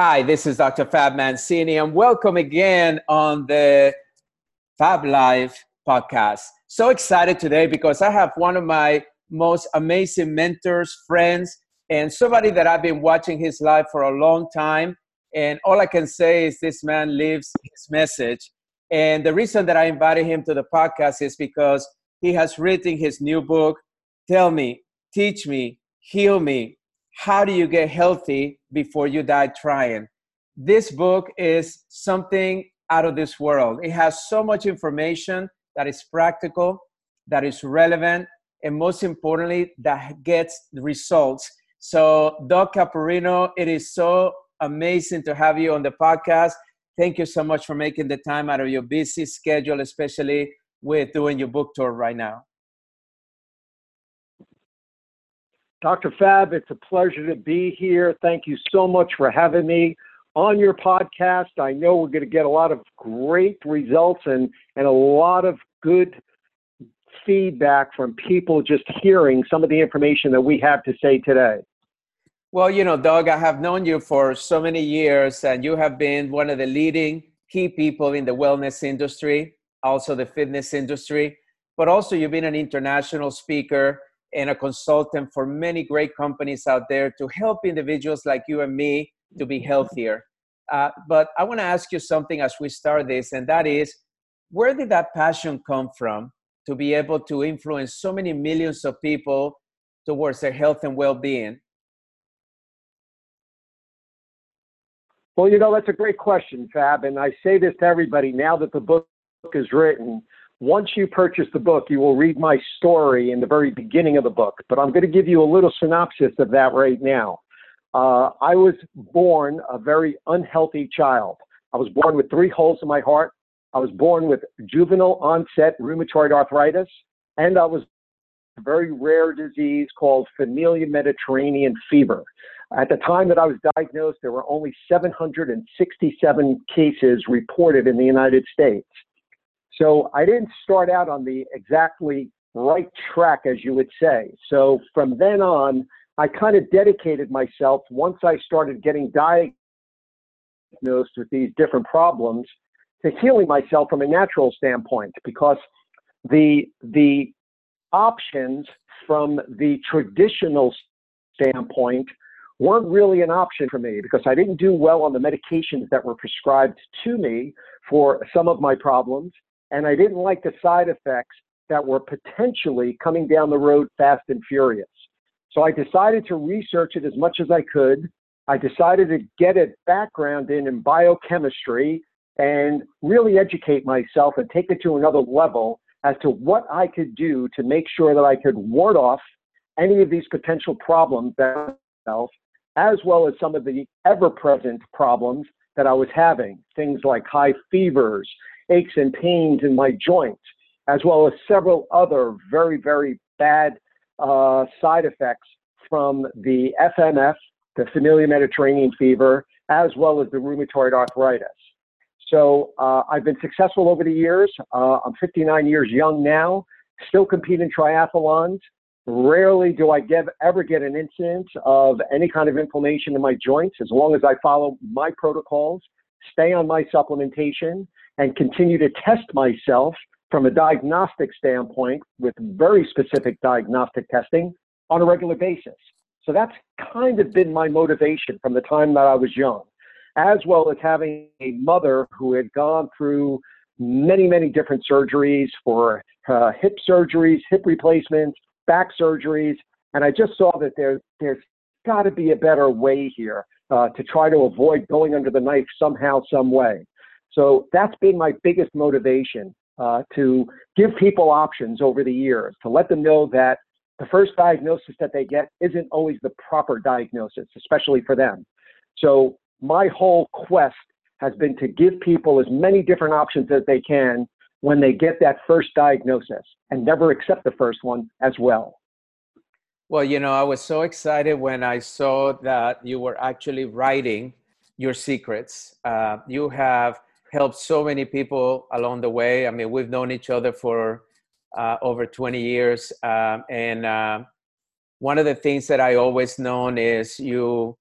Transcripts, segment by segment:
Hi, this is Dr. Fab Mancini, and welcome again on the Fab Life podcast. So excited today because I have one of my most amazing mentors, friends, and somebody that I've been watching his life for a long time. And all I can say is this man lives his message. And the reason that I invited him to the podcast is because he has written his new book, Tell Me, Teach Me, Heal Me, how do you get healthy before you die trying? This book is something out of this world. It has so much information that is practical, that is relevant, and most importantly, that gets results. So, Doc Caporrino, it is so amazing to have you on the podcast. Thank you so much for making the time out of your busy schedule, especially with doing your book tour right now. Dr. Fab, it's a pleasure to be here. Thank you so much for having me on your podcast. I know we're going to get a lot of great results and, and a lot of good feedback from people just hearing some of the information that we have to say today. Well, you know, Doug, I have known you for so many years, and you have been one of the leading key people in the wellness industry, also the fitness industry, but also you've been an international speaker and a consultant for many great companies out there to help individuals like you and me to be healthier. Uh, but I want to ask you something as we start this, and that is where did that passion come from to be able to influence so many millions of people towards their health and well being? Well, you know, that's a great question, Fab. And I say this to everybody now that the book is written once you purchase the book, you will read my story in the very beginning of the book, but I'm going to give you a little synopsis of that right now. Uh, I was born a very unhealthy child. I was born with three holes in my heart. I was born with juvenile onset rheumatoid arthritis, and I was a very rare disease called familial Mediterranean fever. At the time that I was diagnosed, there were only 767 cases reported in the United States. So I didn't start out on the exactly right track, as you would say. So from then on, I kind of dedicated myself once I started getting diagnosed with these different problems to healing myself from a natural standpoint because the the options from the traditional standpoint weren't really an option for me because I didn't do well on the medications that were prescribed to me for some of my problems and I didn't like the side effects that were potentially coming down the road fast and furious. So I decided to research it as much as I could. I decided to get a background in, in biochemistry and really educate myself and take it to another level as to what I could do to make sure that I could ward off any of these potential problems that as well as some of the ever present problems that I was having, things like high fevers, aches and pains in my joints, as well as several other very, very bad uh, side effects from the FMF, the familial Mediterranean fever, as well as the rheumatoid arthritis. So uh, I've been successful over the years. Uh, I'm 59 years young now, still compete in triathlons. Rarely do I ever get an incident of any kind of inflammation in my joints as long as I follow my protocols, stay on my supplementation, and continue to test myself from a diagnostic standpoint with very specific diagnostic testing on a regular basis. So that's kind of been my motivation from the time that I was young, as well as having a mother who had gone through many, many different surgeries for uh, hip surgeries, hip replacements, back surgeries. And I just saw that there, there's got to be a better way here uh, to try to avoid going under the knife somehow, some way. So that's been my biggest motivation uh, to give people options over the years, to let them know that the first diagnosis that they get isn't always the proper diagnosis, especially for them. So my whole quest has been to give people as many different options as they can when they get that first diagnosis and never accept the first one as well. Well, you know, I was so excited when I saw that you were actually writing your secrets. Uh, you have helped so many people along the way. I mean, we've known each other for uh, over 20 years. Um, and uh, one of the things that I always known is you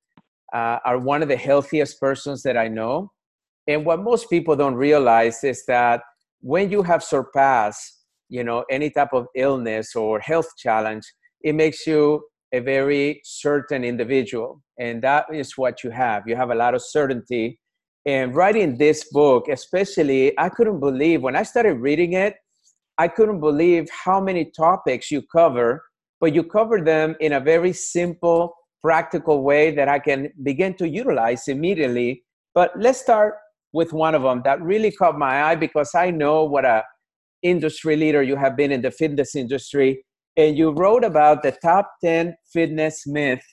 uh, are one of the healthiest persons that I know. And what most people don't realize is that when you have surpassed, you know, any type of illness or health challenge, it makes you a very certain individual. And that is what you have. You have a lot of certainty. And writing this book, especially, I couldn't believe when I started reading it, I couldn't believe how many topics you cover, but you cover them in a very simple, practical way that I can begin to utilize immediately. But let's start with one of them that really caught my eye because I know what a industry leader you have been in the fitness industry and you wrote about the top 10 fitness myth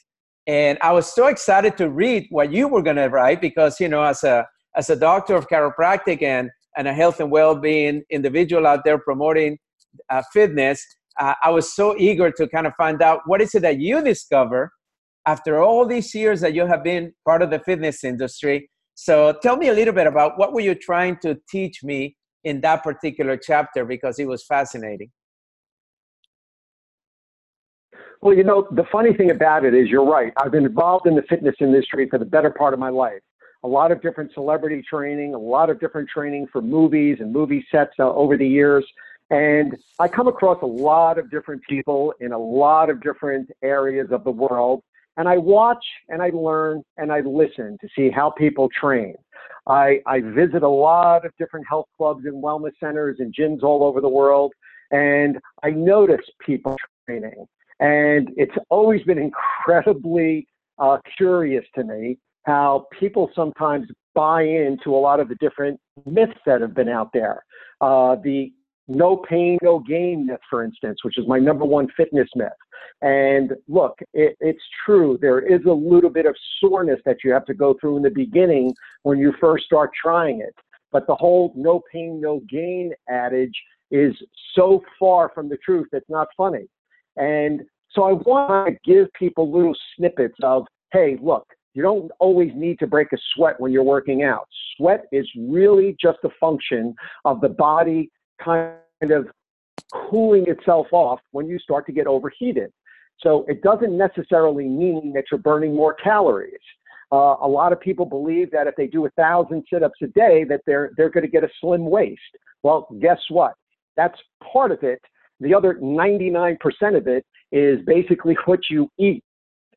and i was so excited to read what you were going to write because you know as a as a doctor of chiropractic and and a health and well-being individual out there promoting uh, fitness uh, i was so eager to kind of find out what is it that you discover after all these years that you have been part of the fitness industry so tell me a little bit about what were you trying to teach me in that particular chapter because it was fascinating. Well, you know, the funny thing about it is you're right. I've been involved in the fitness industry for the better part of my life. A lot of different celebrity training, a lot of different training for movies and movie sets uh, over the years. And I come across a lot of different people in a lot of different areas of the world. And I watch and I learn and I listen to see how people train. I, I visit a lot of different health clubs and wellness centers and gyms all over the world. And I notice people training. And it's always been incredibly uh, curious to me how people sometimes buy into a lot of the different myths that have been out there. Uh, the no pain, no gain myth, for instance, which is my number one fitness myth. And look, it, it's true. There is a little bit of soreness that you have to go through in the beginning when you first start trying it. But the whole no pain, no gain adage is so far from the truth, it's not funny. And so I want to give people little snippets of, hey, look, you don't always need to break a sweat when you're working out. Sweat is really just a function of the body kind of cooling itself off when you start to get overheated. So it doesn't necessarily mean that you're burning more calories. Uh, a lot of people believe that if they do a thousand sit-ups a day, that they're they're going to get a slim waist. Well, guess what? That's part of it. The other 99% of it is basically what you eat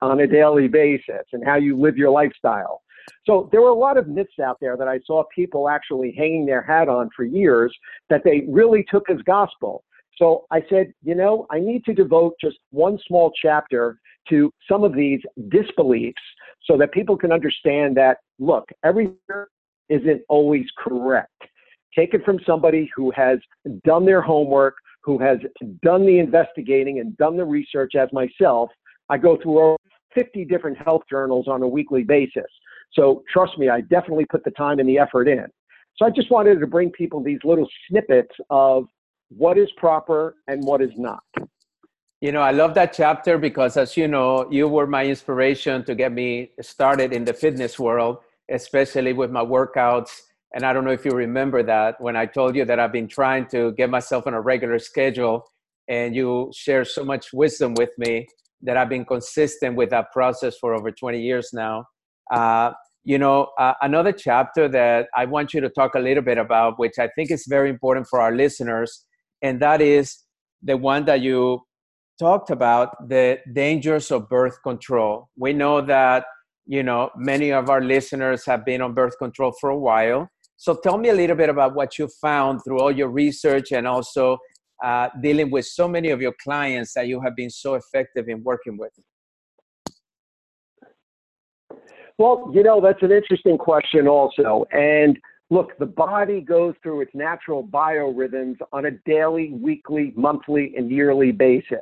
on a daily basis and how you live your lifestyle. So there were a lot of myths out there that I saw people actually hanging their hat on for years that they really took as gospel. So I said, you know, I need to devote just one small chapter to some of these disbeliefs so that people can understand that, look, everything isn't always correct. Take it from somebody who has done their homework, who has done the investigating and done the research as myself. I go through over 50 different health journals on a weekly basis. So trust me, I definitely put the time and the effort in. So I just wanted to bring people these little snippets of what is proper and what is not. You know, I love that chapter because, as you know, you were my inspiration to get me started in the fitness world, especially with my workouts. And I don't know if you remember that when I told you that I've been trying to get myself on a regular schedule, and you share so much wisdom with me that I've been consistent with that process for over 20 years now. Uh, you know, uh, another chapter that I want you to talk a little bit about, which I think is very important for our listeners, and that is the one that you talked about the dangers of birth control. We know that, you know, many of our listeners have been on birth control for a while. So tell me a little bit about what you found through all your research and also uh, dealing with so many of your clients that you have been so effective in working with. Well, you know, that's an interesting question, also. And look, the body goes through its natural biorhythms on a daily, weekly, monthly, and yearly basis.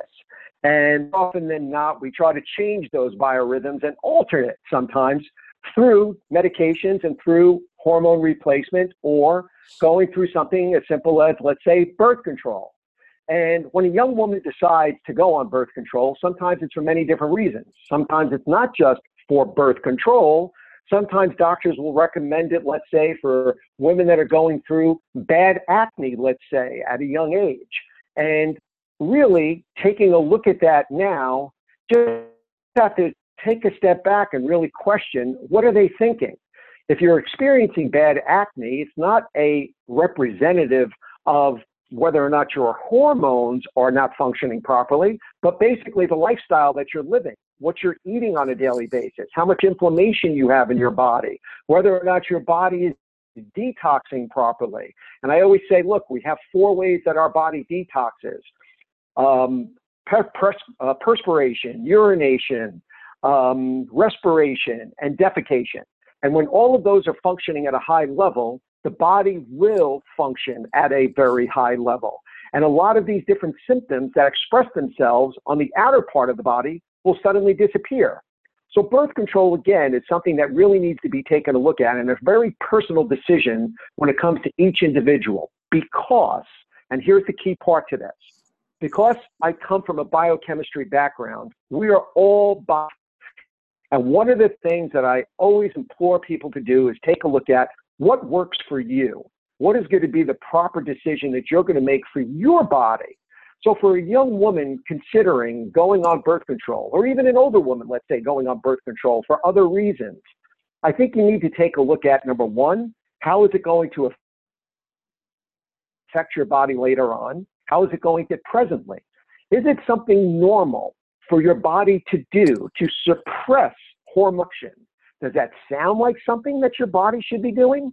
And often than not, we try to change those biorhythms and alter it sometimes through medications and through hormone replacement or going through something as simple as, let's say, birth control. And when a young woman decides to go on birth control, sometimes it's for many different reasons. Sometimes it's not just for birth control. Sometimes doctors will recommend it, let's say, for women that are going through bad acne, let's say, at a young age. And really taking a look at that now, just have to take a step back and really question what are they thinking? If you're experiencing bad acne, it's not a representative of whether or not your hormones are not functioning properly, but basically the lifestyle that you're living, what you're eating on a daily basis, how much inflammation you have in your body, whether or not your body is detoxing properly. And I always say, look, we have four ways that our body detoxes um, pers- uh, perspiration, urination, um, respiration, and defecation. And when all of those are functioning at a high level, the body will function at a very high level. And a lot of these different symptoms that express themselves on the outer part of the body will suddenly disappear. So, birth control, again, is something that really needs to be taken a look at and a very personal decision when it comes to each individual. Because, and here's the key part to this because I come from a biochemistry background, we are all. And one of the things that I always implore people to do is take a look at what works for you. What is going to be the proper decision that you're going to make for your body? So, for a young woman considering going on birth control, or even an older woman, let's say, going on birth control for other reasons, I think you need to take a look at number one, how is it going to affect your body later on? How is it going to presently? Is it something normal for your body to do to suppress hormone? Does that sound like something that your body should be doing?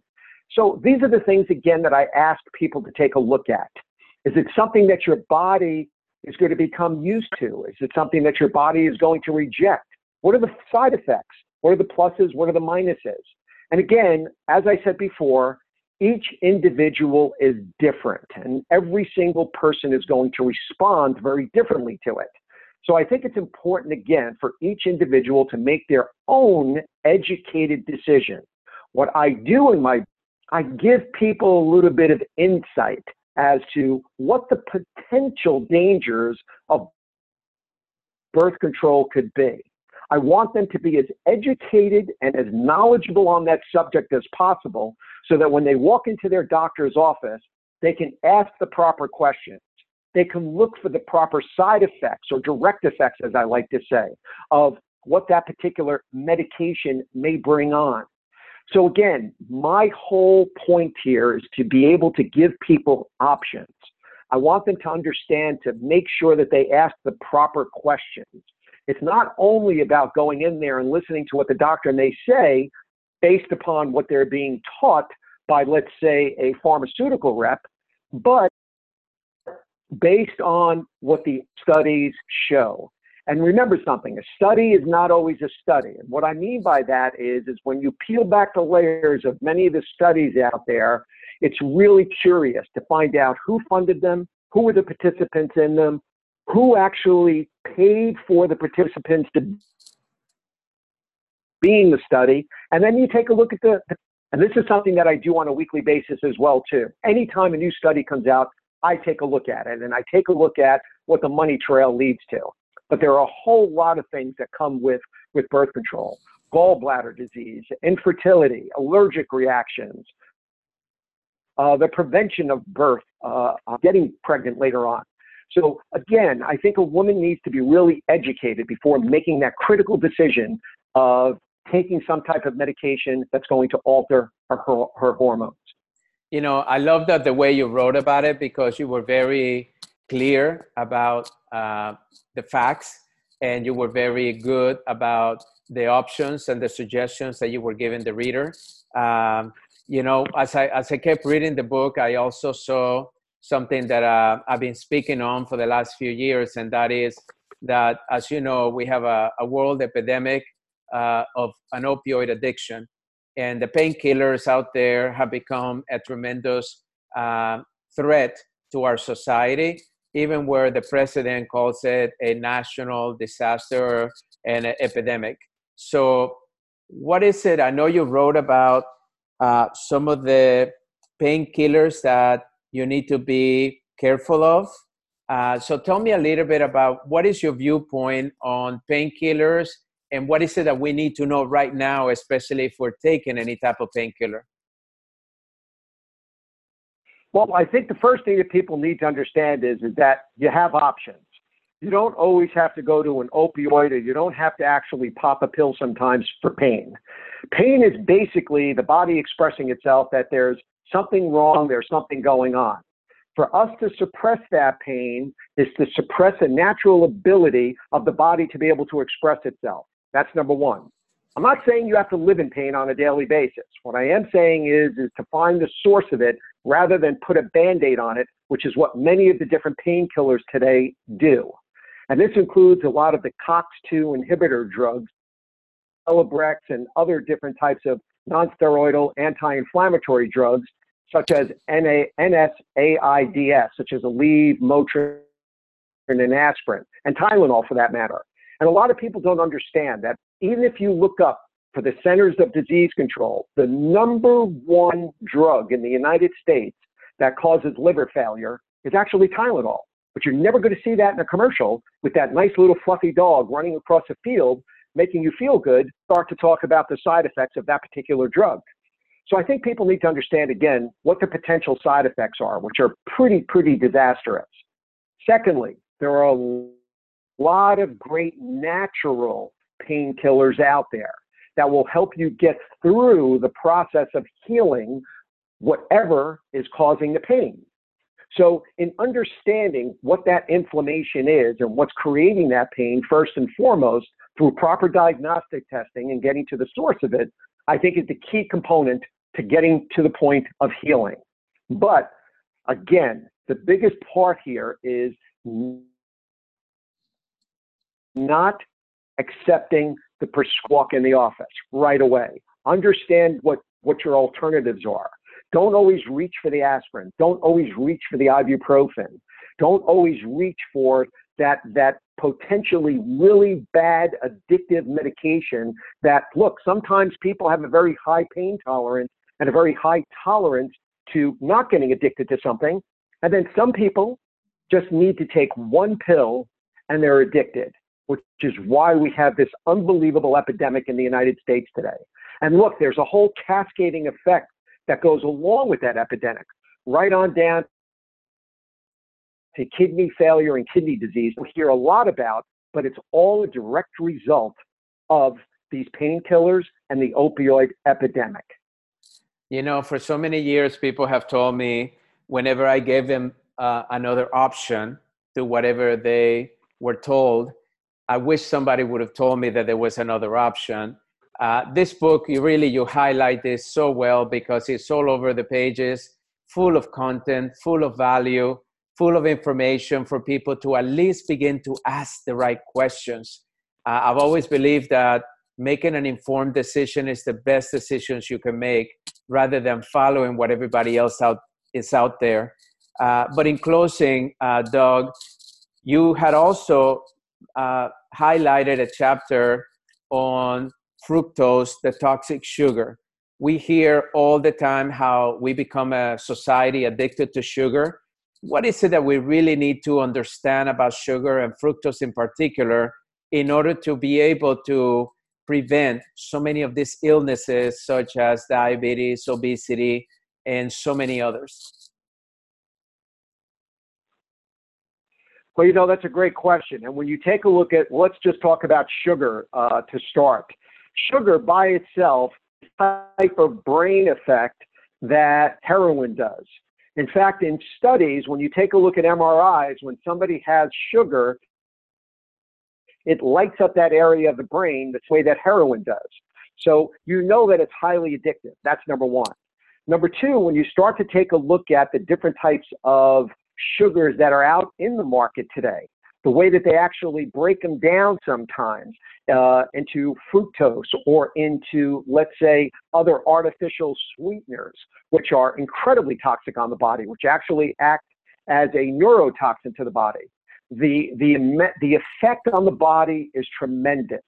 So these are the things, again, that I ask people to take a look at. Is it something that your body is going to become used to? Is it something that your body is going to reject? What are the side effects? What are the pluses? What are the minuses? And again, as I said before, each individual is different and every single person is going to respond very differently to it. So I think it's important, again, for each individual to make their own educated decision. What I do in my, I give people a little bit of insight as to what the potential dangers of birth control could be. I want them to be as educated and as knowledgeable on that subject as possible so that when they walk into their doctor's office, they can ask the proper questions they can look for the proper side effects or direct effects, as I like to say, of what that particular medication may bring on. So, again, my whole point here is to be able to give people options. I want them to understand to make sure that they ask the proper questions. It's not only about going in there and listening to what the doctor may say based upon what they're being taught by, let's say, a pharmaceutical rep, but based on what the studies show. And remember something, a study is not always a study. And what I mean by that is, is when you peel back the layers of many of the studies out there, it's really curious to find out who funded them, who were the participants in them, who actually paid for the participants to be in the study. And then you take a look at the, and this is something that I do on a weekly basis as well too. Anytime a new study comes out, I take a look at it and I take a look at what the money trail leads to. But there are a whole lot of things that come with, with birth control gallbladder disease, infertility, allergic reactions, uh, the prevention of birth, uh, getting pregnant later on. So, again, I think a woman needs to be really educated before making that critical decision of taking some type of medication that's going to alter her, her, her hormones you know, I love that the way you wrote about it because you were very clear about uh, the facts and you were very good about the options and the suggestions that you were giving the reader. Um, you know, as I, as I kept reading the book, I also saw something that uh, I've been speaking on for the last few years, and that is that, as you know, we have a, a world epidemic uh, of an opioid addiction and the painkillers out there have become a tremendous uh, threat to our society, even where the president calls it a national disaster and an epidemic. So, what is it? I know you wrote about uh, some of the painkillers that you need to be careful of. Uh, so, tell me a little bit about what is your viewpoint on painkillers and what is it that we need to know right now, especially if we're taking any type of painkiller? Well, I think the first thing that people need to understand is, is that you have options. you don't always have to go to an opioid or you don't have to actually pop a pill sometimes for pain. Pain is basically the body expressing itself that there's something wrong, there's something going on. For us to suppress that pain is to suppress a natural ability of the body to be able to express itself. That's number one. I'm not saying you have to live in pain on a daily basis. What I am saying is, is to find the source of it rather than put a band-aid on it, which is what many of the different painkillers today do. And this includes a lot of the COX-2 inhibitor drugs, Celebrex and other different types of nonsteroidal anti-inflammatory drugs, such as NSAIDs, such as Aleve, Motrin, and aspirin, and Tylenol for that matter. And a lot of people don't understand that even if you look up for the Centers of Disease Control, the number one drug in the United States that causes liver failure is actually Tylenol. But you're never going to see that in a commercial with that nice little fluffy dog running across a field, making you feel good, start to talk about the side effects of that particular drug. So I think people need to understand again what the potential side effects are, which are pretty, pretty disastrous. Secondly, there are a lot of great natural painkillers out there that will help you get through the process of healing whatever is causing the pain. So, in understanding what that inflammation is and what's creating that pain, first and foremost, through proper diagnostic testing and getting to the source of it, I think is the key component to getting to the point of healing. But again, the biggest part here is not accepting the prescript in the office right away. Understand what, what your alternatives are. Don't always reach for the aspirin. Don't always reach for the ibuprofen. Don't always reach for that, that potentially really bad addictive medication that, look, sometimes people have a very high pain tolerance and a very high tolerance to not getting addicted to something. And then some people just need to take one pill and they're addicted, which is why we have this unbelievable epidemic in the United States today. And look, there's a whole cascading effect that goes along with that epidemic, right on down to kidney failure and kidney disease. We hear a lot about, but it's all a direct result of these painkillers and the opioid epidemic. You know, for so many years, people have told me whenever I gave them uh, another option to whatever they were told, I wish somebody would have told me that there was another option. Uh, this book, you really you highlight this so well because it's all over the pages, full of content, full of value, full of information for people to at least begin to ask the right questions. Uh, I've always believed that making an informed decision is the best decisions you can make rather than following what everybody else out is out there. Uh, but in closing, uh, Doug, you had also uh, highlighted a chapter on fructose, the toxic sugar. We hear all the time how we become a society addicted to sugar. What is it that we really need to understand about sugar and fructose in particular in order to be able to prevent so many of these illnesses, such as diabetes, obesity, and so many others? Well, you know, that's a great question. And when you take a look at, let's just talk about sugar uh, to start sugar by itself type of brain effect that heroin does. In fact, in studies, when you take a look at MRIs, when somebody has sugar, it lights up that area of the brain the way that heroin does. So you know that it's highly addictive. That's number one. Number two, when you start to take a look at the different types of sugars that are out in the market today, the way that they actually break them down sometimes uh, into fructose or into, let's say, other artificial sweeteners, which are incredibly toxic on the body, which actually act as a neurotoxin to the body. The, the, the effect on the body is tremendous.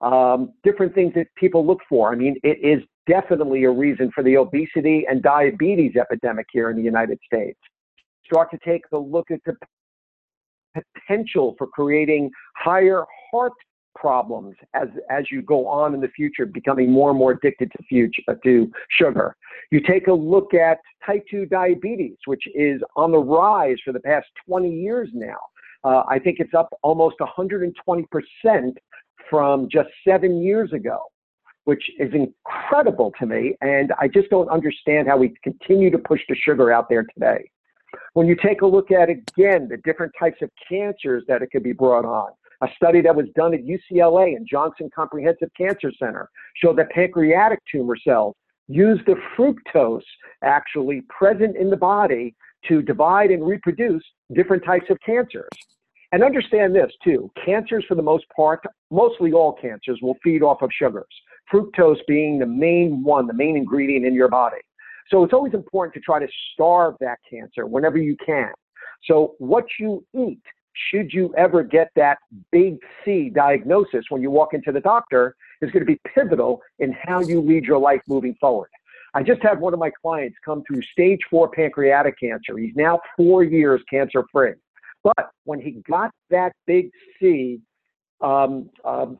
Um, different things that people look for. I mean, it is definitely a reason for the obesity and diabetes epidemic here in the United States. Start to take a look at the potential for creating higher heart problems as as you go on in the future, becoming more and more addicted to future uh, to sugar. You take a look at type 2 diabetes, which is on the rise for the past 20 years now. Uh, I think it's up almost 120% from just seven years ago, which is incredible to me. And I just don't understand how we continue to push the sugar out there today. When you take a look at again the different types of cancers that it could be brought on, a study that was done at UCLA and Jonsson Comprehensive Cancer Center showed that pancreatic tumor cells use the fructose actually present in the body to divide and reproduce different types of cancers. And understand this too cancers, for the most part, mostly all cancers, will feed off of sugars, fructose being the main one, the main ingredient in your body. So it's always important to try to starve that cancer whenever you can. So, what you eat, should you ever get that big C diagnosis when you walk into the doctor, is going to be pivotal in how you lead your life moving forward. I just had one of my clients come through stage four pancreatic cancer. He's now four years cancer free. But when he got that big C um, um,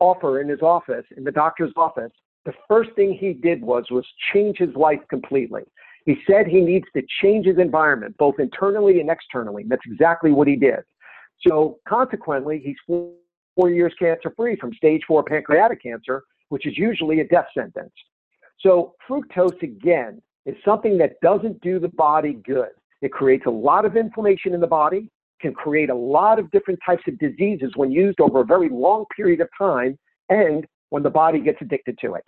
offer in his office, in the doctor's office, the first thing he did was was change his life completely. He said he needs to change his environment, both internally and externally. And That's exactly what he did. So consequently, he's four, years cancer free from stage four pancreatic cancer, which is usually a death sentence. So fructose again is something that doesn't do the body good. It creates a lot of inflammation in the body, can create a lot of different types of diseases when used over a very long period of time, and when the body gets addicted to it.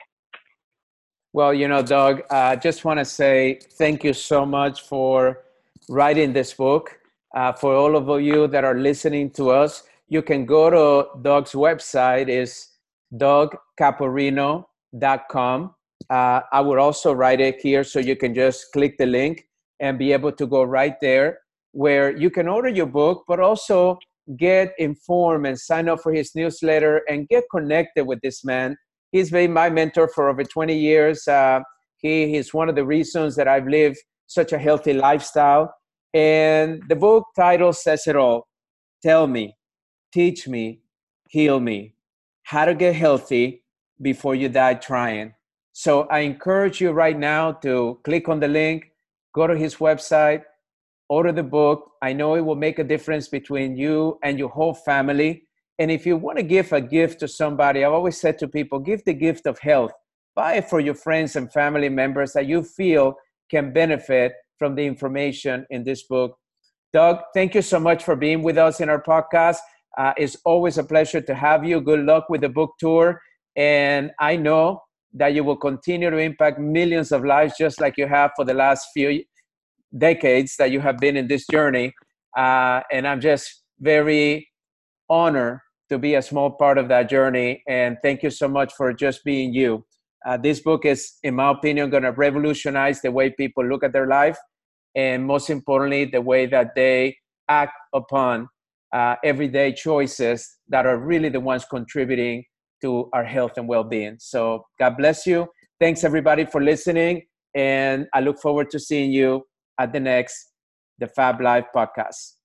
Well, you know, Doug, I uh, just want to say thank you so much for writing this book. Uh, for all of you that are listening to us, you can go to Doug's website is dougcaporrino.com. Uh, I would also write it here so you can just click the link and be able to go right there where you can order your book, but also get informed and sign up for his newsletter and get connected with this man. He's been my mentor for over 20 years. Uh, he is one of the reasons that I've lived such a healthy lifestyle. And the book title says it all Tell me, teach me, heal me, how to get healthy before you die trying. So I encourage you right now to click on the link, go to his website, order the book. I know it will make a difference between you and your whole family. And if you want to give a gift to somebody, I've always said to people, give the gift of health. Buy it for your friends and family members that you feel can benefit from the information in this book. Doug, thank you so much for being with us in our podcast. Uh, it's always a pleasure to have you. Good luck with the book tour. And I know that you will continue to impact millions of lives just like you have for the last few decades that you have been in this journey. Uh, and I'm just very honored to be a small part of that journey. And thank you so much for just being you. Uh, this book is, in my opinion, going to revolutionize the way people look at their life and, most importantly, the way that they act upon uh, everyday choices that are really the ones contributing to our health and well being. So, God bless you. Thanks, everybody, for listening. And I look forward to seeing you at the next The Fab Life podcast.